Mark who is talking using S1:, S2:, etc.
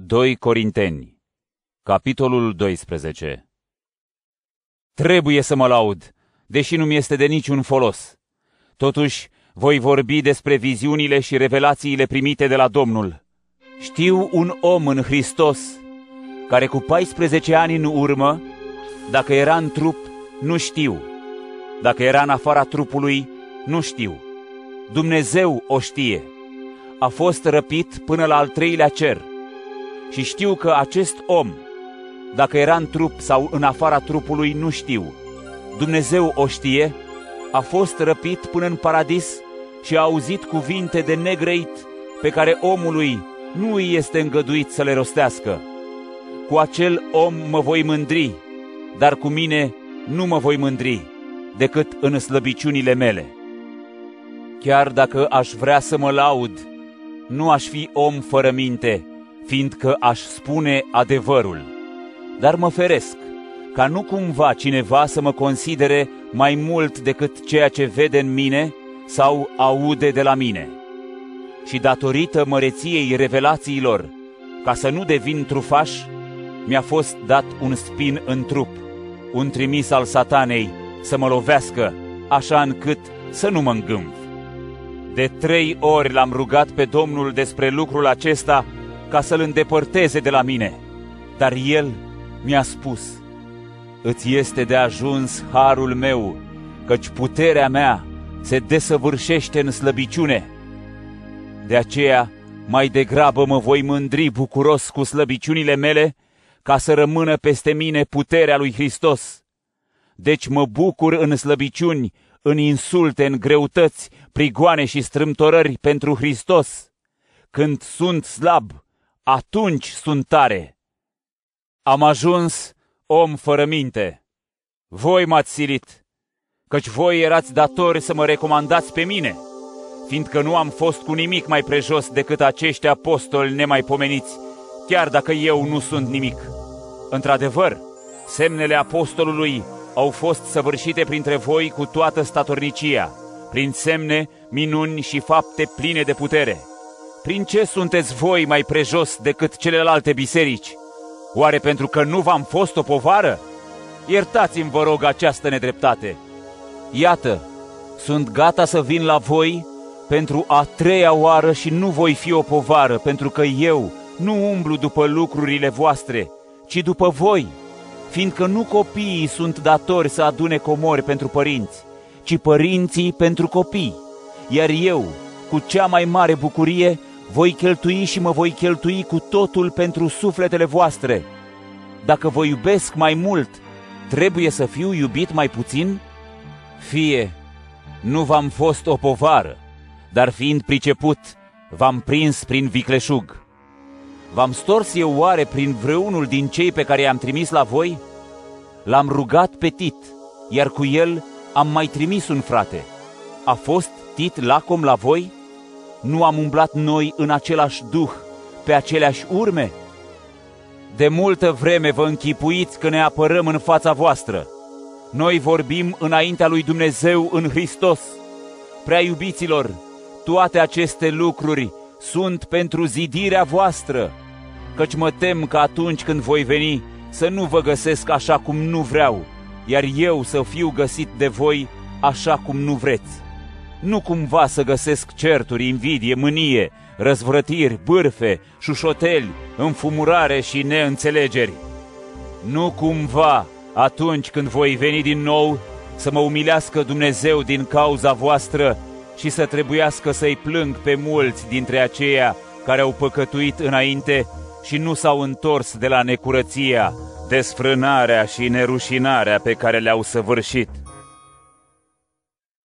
S1: 2 Corinteni, capitolul 12 Trebuie să mă laud, deși nu mi este de niciun folos. Totuși, voi vorbi despre viziunile și revelațiile primite de la Domnul. Știu un om în Hristos, care cu 14 ani în urmă, dacă era în trup, nu știu. Dacă era în afara trupului, nu știu. Dumnezeu o știe. A fost răpit până la al treilea cer și știu că acest om, dacă era în trup sau în afara trupului, nu știu. Dumnezeu o știe, a fost răpit până în paradis și a auzit cuvinte de negrăit pe care omului nu îi este îngăduit să le rostească. Cu acel om mă voi mândri, dar cu mine nu mă voi mândri, decât în slăbiciunile mele. Chiar dacă aș vrea să mă laud, nu aș fi om fără minte, fiindcă aș spune adevărul. Dar mă feresc, ca nu cumva cineva să mă considere mai mult decât ceea ce vede în mine sau aude de la mine. Și datorită măreției revelațiilor, ca să nu devin trufaș, mi-a fost dat un spin în trup, un trimis al satanei să mă lovească, așa încât să nu mă îngâmf. De trei ori l-am rugat pe Domnul despre lucrul acesta ca să-l îndepărteze de la mine. Dar el mi-a spus, îți este de ajuns harul meu, căci puterea mea se desăvârșește în slăbiciune. De aceea, mai degrabă mă voi mândri bucuros cu slăbiciunile mele, ca să rămână peste mine puterea lui Hristos. Deci mă bucur în slăbiciuni, în insulte, în greutăți, prigoane și strâmtorări pentru Hristos. Când sunt slab, atunci sunt tare. Am ajuns om fără minte. Voi m-ați silit, căci voi erați datori să mă recomandați pe mine, fiindcă nu am fost cu nimic mai prejos decât acești apostoli nemaipomeniți, chiar dacă eu nu sunt nimic. Într-adevăr, semnele apostolului au fost săvârșite printre voi cu toată statornicia, prin semne, minuni și fapte pline de putere prin ce sunteți voi mai prejos decât celelalte biserici? Oare pentru că nu v-am fost o povară? Iertați-mi, vă rog, această nedreptate. Iată, sunt gata să vin la voi pentru a treia oară și nu voi fi o povară, pentru că eu nu umblu după lucrurile voastre, ci după voi, fiindcă nu copiii sunt datori să adune comori pentru părinți, ci părinții pentru copii. Iar eu, cu cea mai mare bucurie, voi cheltui și mă voi cheltui cu totul pentru sufletele voastre. Dacă vă iubesc mai mult, trebuie să fiu iubit mai puțin? Fie, nu v-am fost o povară, dar fiind priceput, v-am prins prin vicleșug. V-am stors eu oare prin vreunul din cei pe care i-am trimis la voi? L-am rugat pe Tit, iar cu el am mai trimis un frate. A fost Tit lacom la voi?' Nu am umblat noi în același duh, pe aceleași urme? De multă vreme vă închipuiți că ne apărăm în fața voastră. Noi vorbim înaintea lui Dumnezeu în Hristos. Prea iubiților, toate aceste lucruri sunt pentru zidirea voastră, căci mă tem că atunci când voi veni să nu vă găsesc așa cum nu vreau, iar eu să fiu găsit de voi așa cum nu vreți nu cumva să găsesc certuri, invidie, mânie, răzvrătiri, bârfe, șușoteli, înfumurare și neînțelegeri. Nu cumva, atunci când voi veni din nou, să mă umilească Dumnezeu din cauza voastră și să trebuiască să-i plâng pe mulți dintre aceia care au păcătuit înainte și nu s-au întors de la necurăția, desfrânarea și nerușinarea pe care le-au săvârșit.